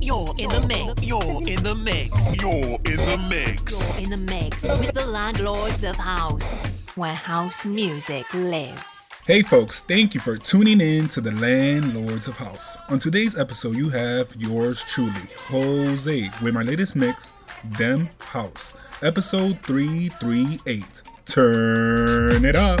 You're in the mix. You're in the mix. You're in the mix. You're in the mix with the landlords of house, where house music lives. Hey folks, thank you for tuning in to the Landlords of House. On today's episode, you have yours truly, Jose, with my latest mix, Dem House, episode 338. Turn it up.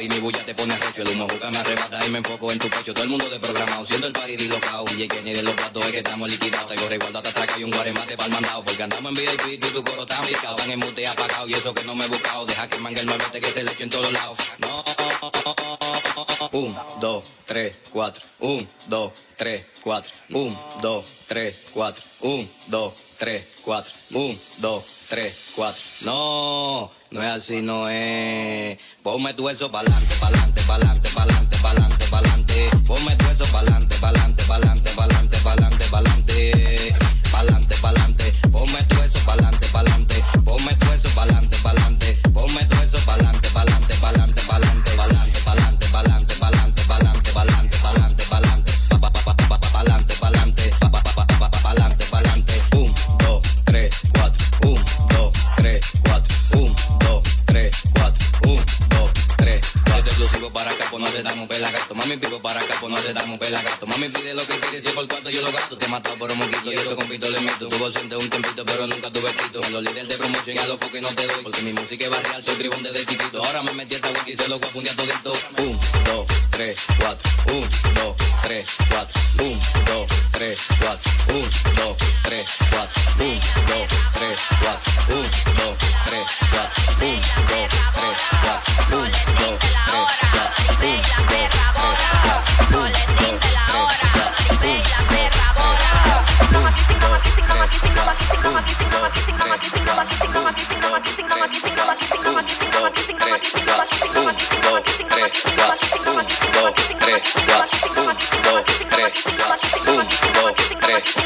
Party, mi bulla te pone arrecho. El humo juca me arrebata y me enfoco en tu pecho. Todo el mundo de programado, siendo el party dislocado. Y que ni de los platos es que estamos liquidados. Traigo resguardo hasta atrás que hay un guaremate para el mandado. Porque andamos en VIP y tu coro está picado. Van en mute apagado y eso que no me he buscado. Deja que mangue el malvete que se le eche en todos lados. No. Un, dos, tres, cuatro. Un, dos, tres, cuatro. Un, dos, tres, cuatro. Un, dos, tres, cuatro. Un, dos, tres, cuatro. No, no es así, no es. Ponme tu eso pa'lante, pa'lante, pa'lante, pa'lante, pa'lante, pa'lante. Ponme tu eso pa'lante, pa'lante, pa'lante, pa'lante, pa'lante, pa'lante. Pa'lante, pa'lante. Ponme tu eso pa'lante. Pues pelagato. Mami, pide lo que quiere, si por cuarto yo lo gasto. Te he matado por un moquito y eso compito le meto. Tuvo ausente un tempito, pero nunca tuve quito. A los líderes de promoción y a los foques no te doy. Porque mi música es barrial, soy tribún desde chiquito. Ahora me metí esta wiki y se lo voy a todito. Un, dos, tres, cuatro. Un, dos, tres, cuatro. Un, dos, tres, cuatro. Un, dos, tres, cuatro. Un, dos, tres, cuatro. Un, dos, tres, cuatro. Un, dos, tres, cuatro. Un, dos, tres, cuatro. Un, dos, tres, cuatro. tres, dos, tres, dos, tres, dos, tres.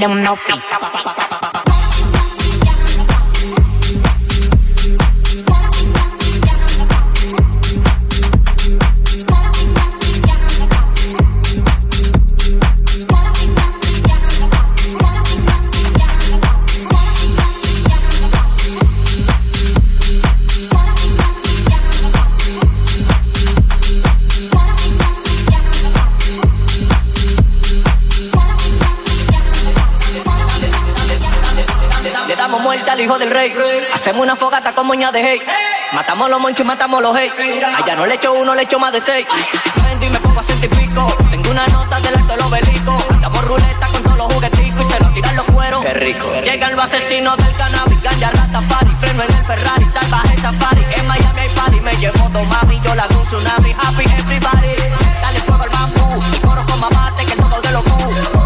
them no feet. Hacemos una fogata con moña de hey. Matamos los monchos y matamos los hey. Allá no le echo uno, le echo más de seis. Vendo y me pongo a ciento pico. Tengo una nota del alto los belicos. Damos ruleta con todos los jugueticos y se nos tiran los cueros. Qué rico. Llega el asesino del cannabis, ganja, rata, party. Freno en el Ferrari, salvaje safari. En Miami hay party. Me llevo dos mami, yo la hago un tsunami. Happy everybody. Dale fuego al bambú. Y coro con mamate que todo de locura.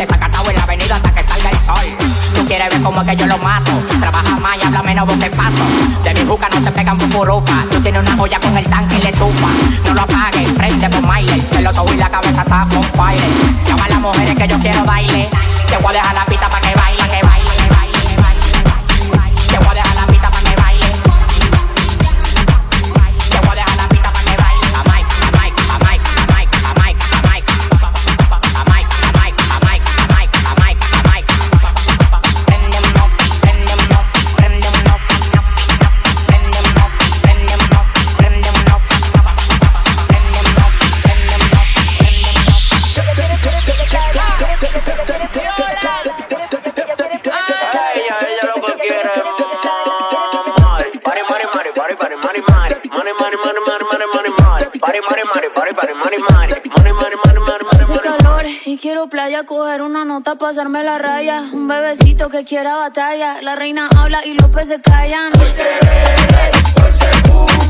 desacatado en la avenida hasta que salga el sol. Tú quieres ver cómo es que yo lo mato. Trabaja más y habla menos vos te paso. De mi juca no se pegan bufuruca. Tú tienes una olla con el tanque y le tupa. No lo apagues, prende por Miley. El otro y la cabeza está con fire. Llama a las mujeres que yo quiero baile. Te voy a dejar la pita para que coger una nota, pasarme la raya. Un bebecito que quiera batalla. La reina habla y los peces callan. Hoy se bebe, hoy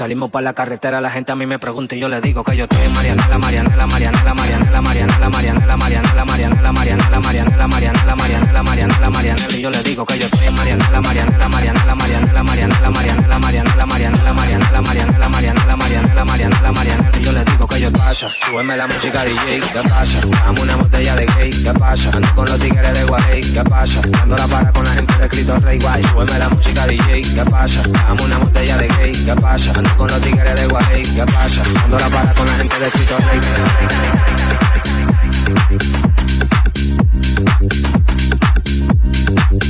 Salimos para la carretera, la gente a mí me pregunta y yo le digo que yo estoy en Marianela, Marianela, Marianela, Marianela, Marianela, Marianela, Marianela, Marianela, Marianela, Marianela, Marianela, Marianela, Marianela, Marianela, y yo le digo que yo estoy en Marianela, Marianela, Marianela, Marianela, Marianela, Marianela, Marianela, Marianela, Marianela, Marianela, Marianela, Marianela, Marianela, Marianela, yo le digo yo pasa, súbeme la música DJ, ¿qué pasa? Dame una botella de gay, ¿qué pasa? Ando con los tigres de Guay, ¿qué pasa? Dando la para con la gente de Cristo Rey Guay, súbeme la música DJ, ¿qué pasa? Dame una botella de gay, ¿qué pasa? Ando con los tigres de Guay, ¿qué pasa? Dando la para con la gente de Cristo Rey. Dándola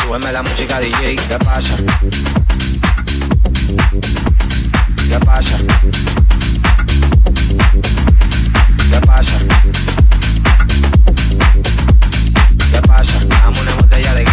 Súbeme la música DJ, ¿qué pasa? ¿Qué pasa? ¿Qué pasa? ¿Qué pasa? Dame una botella de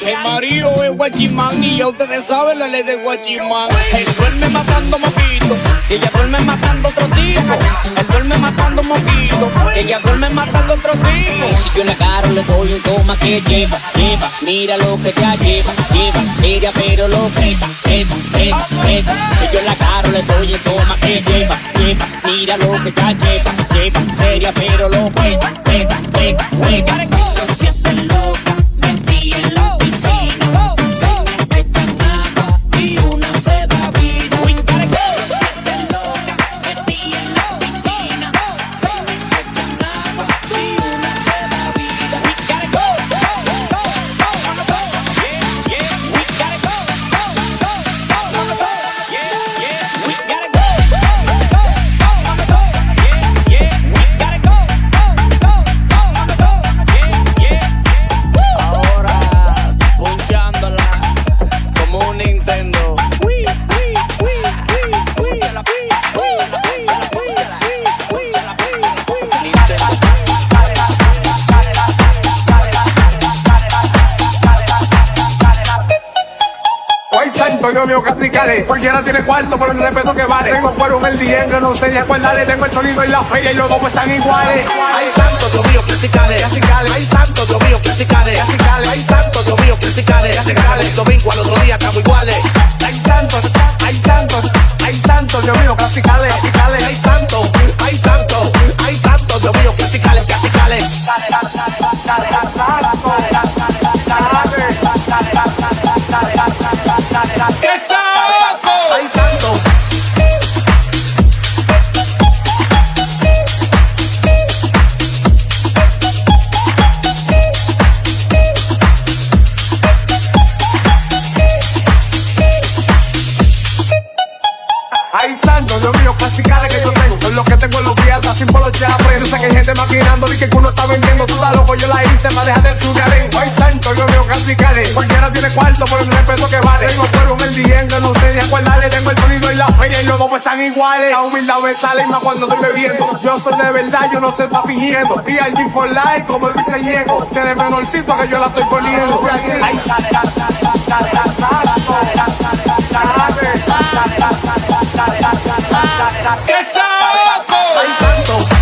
El marido es guachimán y ya ustedes saben la ley de guachimán. Él duerme matando moquitos, y ella duerme matando otro tipo. Él duerme matando moquitos, y ella duerme matando otro tipo. Si yo la caro le doy un toma que lleva, lleva, mira lo que ya lleva, lleva, seria pero lo preta, preta, preta, preta. Si yo la caro le doy un toma que lleva, lleva, mira lo que ya lleva, lleva, seria pero lo preta, preta, preta, preta. Mío, casi cale. Cualquiera tiene cuarto por el respeto que vale. Tengo cuero en el que no sé ni a cuál darle. Tengo el sonido en la feria y los dos pues están iguales. Ay, santo, Dios mío, casi cale. Casi cale. Ay, santo, Dios mío, casi cale. Casi cale. Ay, santo, Dios mío, casi cale. Casi cale. El domingo al otro día estamos iguales. Ay, santo, ay, santo, ay, santo, Dios mío, casi cale. Casi cale. Pues están iguales. La humildad me sale más cuando estoy bebiendo. Yo soy de verdad, yo no sé estar fingiendo. Al for life, como dice Ñeco. Desde menorcito que yo la estoy poniendo. Ah,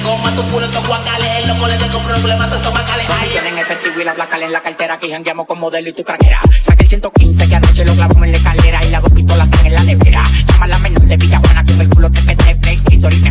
que coma tu culo en tu guacales. Loco le tengo problemas estomacales. Ahí tienen efectivo y la placa en la cartera. Que jangueamos con modelo y tu craquera. Saqué el 115 que anoche lo clavamos en la escalera. Y las dos pistolas están en la nevera. Llama a la menor de Villajuana con el culo que te te y que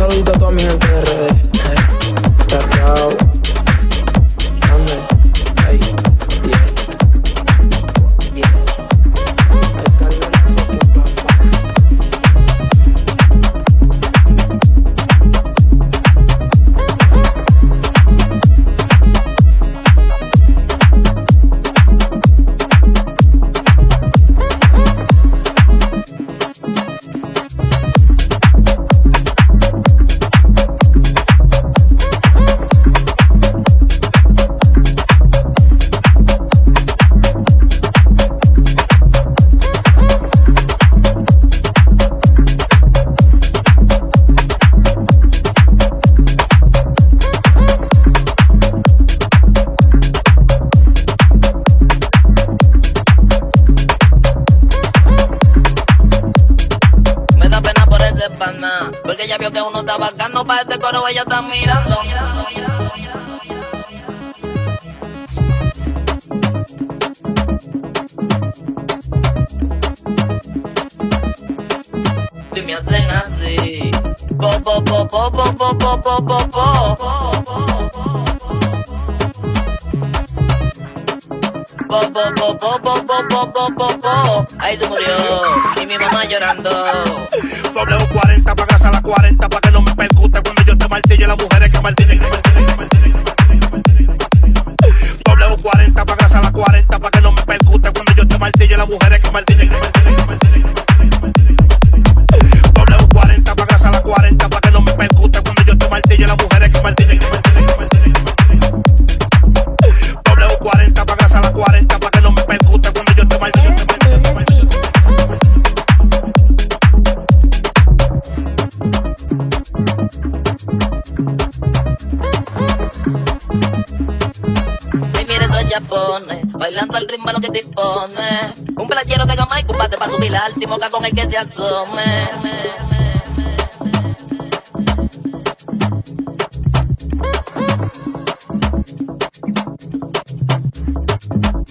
saludito a toda mi gente de. que uno está bacano, pa' este coro ella está mirando. Y me hacen así. Po, po, po, po, po, po, po, po, po, po. Ahí se murió. Y mi mamá llorando. W40 casa a las 40 para que no me percute cuando yo te martille la mujer te asomes.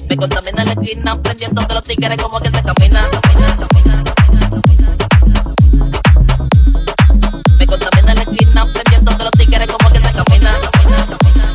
Me contamina la esquina, prendiendo de los tigres como que se camina. camina, camina, camina Me contamina la esquina, prendiendo de los tigres como que se camina. camina, camina,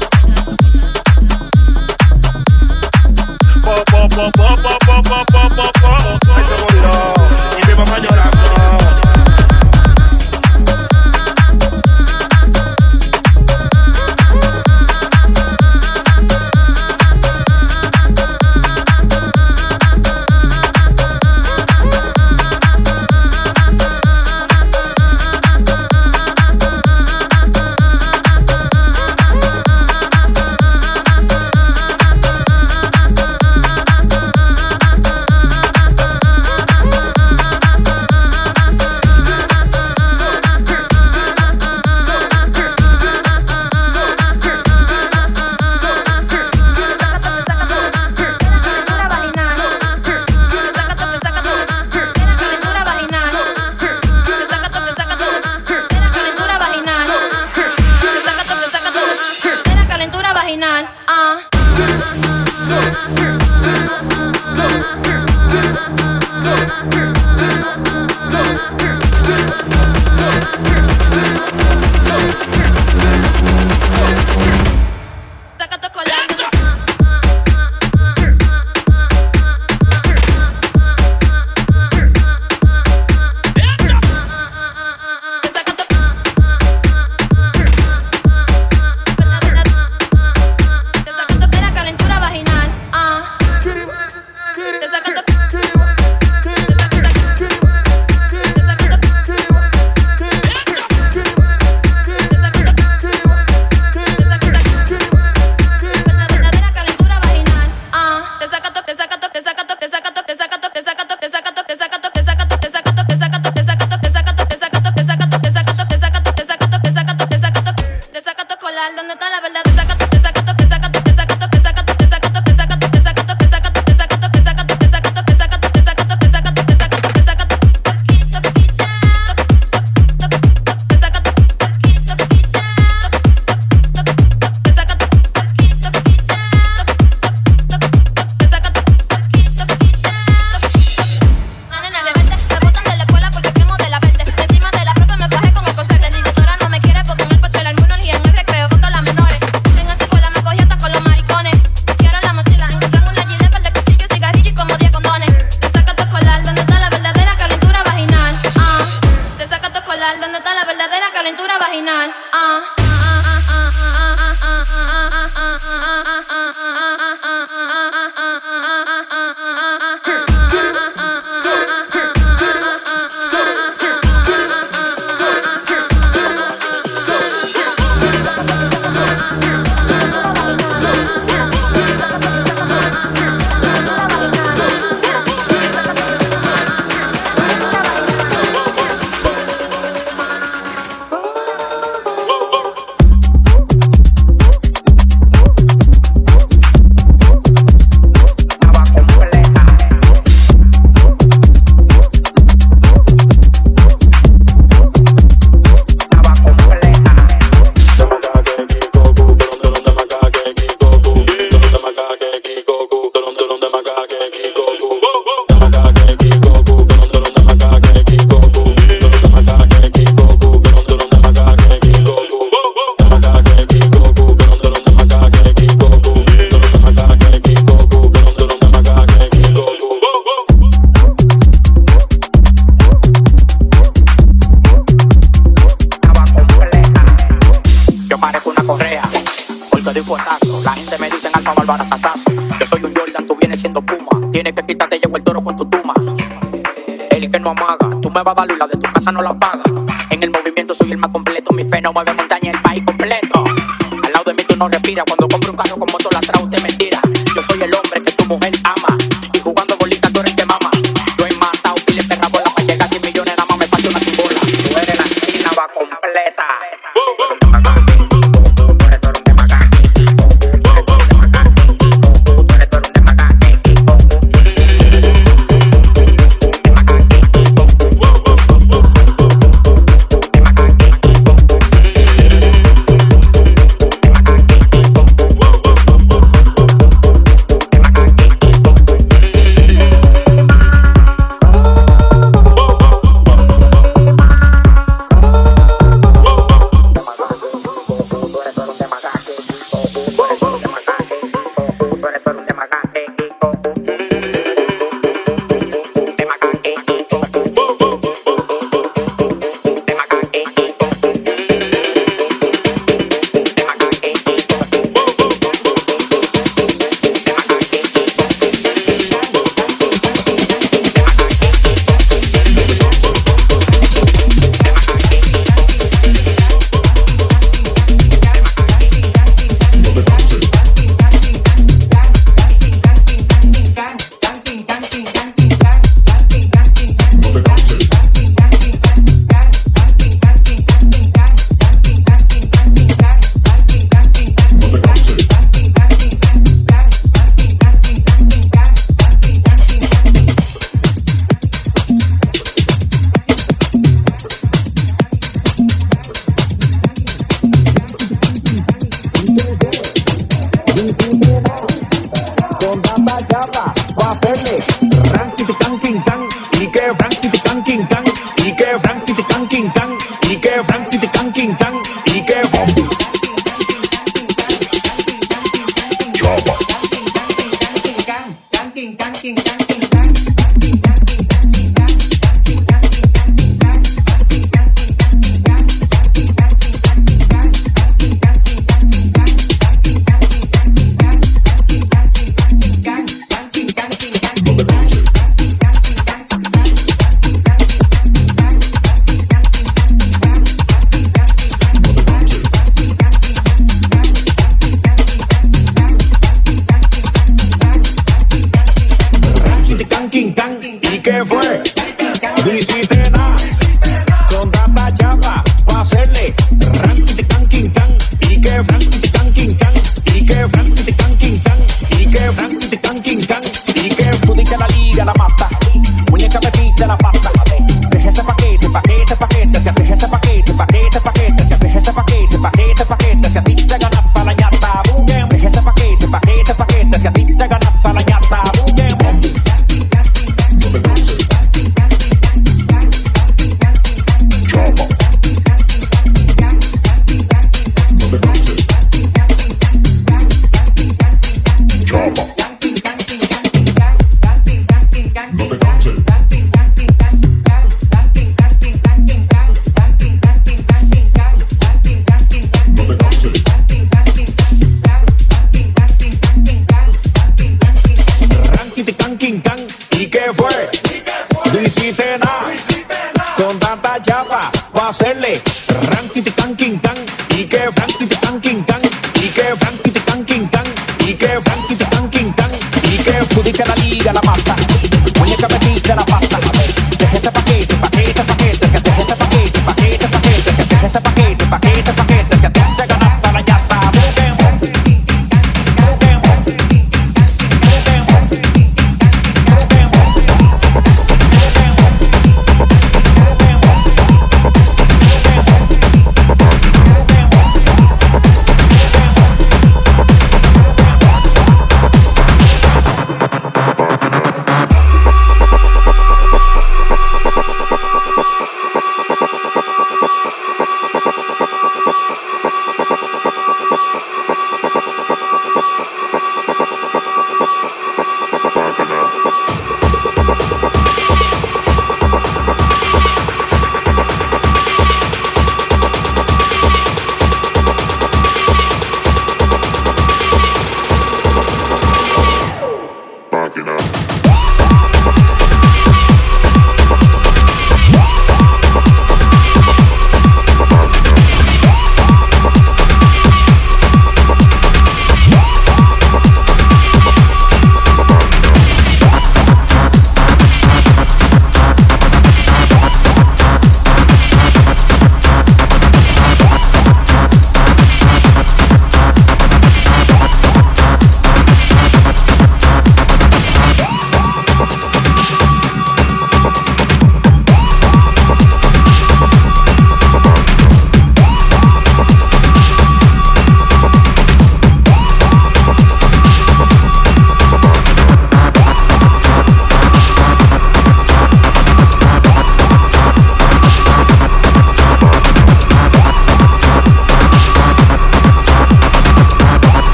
va a y la de tu casa no la paga. En el movimiento soy el más completo, mi fe no mueve montaña, el país completo. Al lado de mí tú no respiras cuando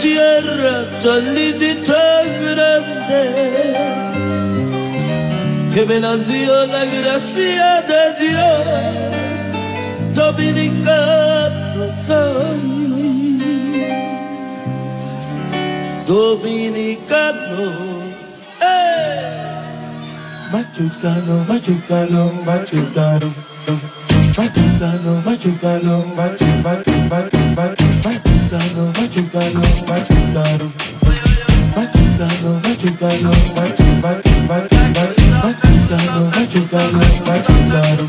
tierra tan tan grande que me la dio la gracia de Dios. Dominicano soy, dominicano. Machucano, machucano, machucano. Machucano, machucano, machu, machu, machu, machu, machucano, machucano, machucano. machungano, machungano, machungano. Machungano, machungano, machungano, machungano, machungano, machungano.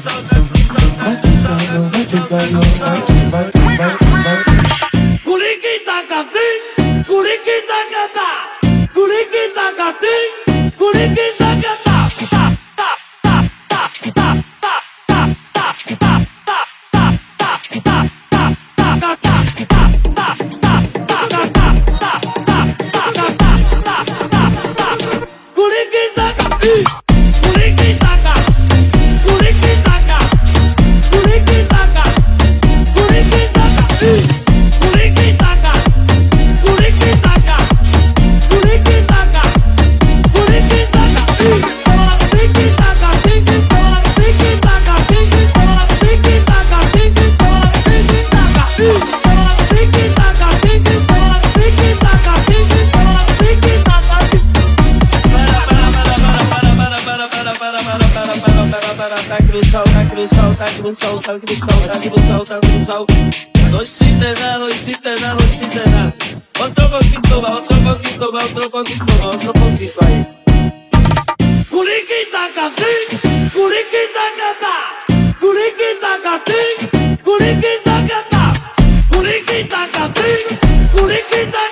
Machungano, machungano, machungano, machungano. que sol, dá que sol, dá que sol, dois que sol. Noicitena, noicitena, noicitena. Outro pouquinho mais, outro pouquinho mais, outro pouquinho mais, outro pouquinho mais. Curiquita catim, curiquita cata, curiquita catim, curiquita cata, curiquita catim, curiquita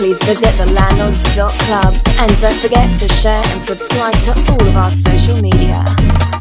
please visit the thelandlords.club. And don't forget to share and subscribe to all of our social media.